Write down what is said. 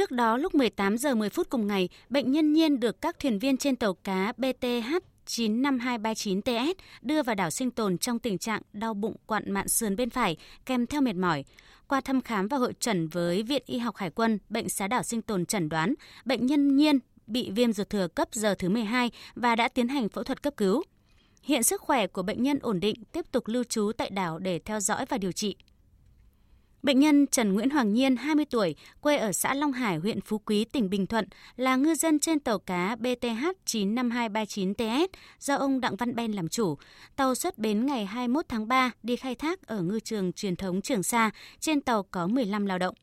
Trước đó lúc 18 giờ 10 phút cùng ngày, bệnh nhân Nhiên được các thuyền viên trên tàu cá BTH 95239TS đưa vào đảo sinh tồn trong tình trạng đau bụng quặn mạn sườn bên phải kèm theo mệt mỏi. Qua thăm khám và hội trần với Viện Y học Hải quân, bệnh xá đảo sinh tồn chẩn đoán bệnh nhân Nhiên bị viêm ruột thừa cấp giờ thứ 12 và đã tiến hành phẫu thuật cấp cứu. Hiện sức khỏe của bệnh nhân ổn định, tiếp tục lưu trú tại đảo để theo dõi và điều trị. Bệnh nhân Trần Nguyễn Hoàng Nhiên, 20 tuổi, quê ở xã Long Hải, huyện Phú Quý, tỉnh Bình Thuận, là ngư dân trên tàu cá BTH 95239TS do ông Đặng Văn Ben làm chủ. Tàu xuất bến ngày 21 tháng 3 đi khai thác ở ngư trường truyền thống Trường Sa, trên tàu có 15 lao động.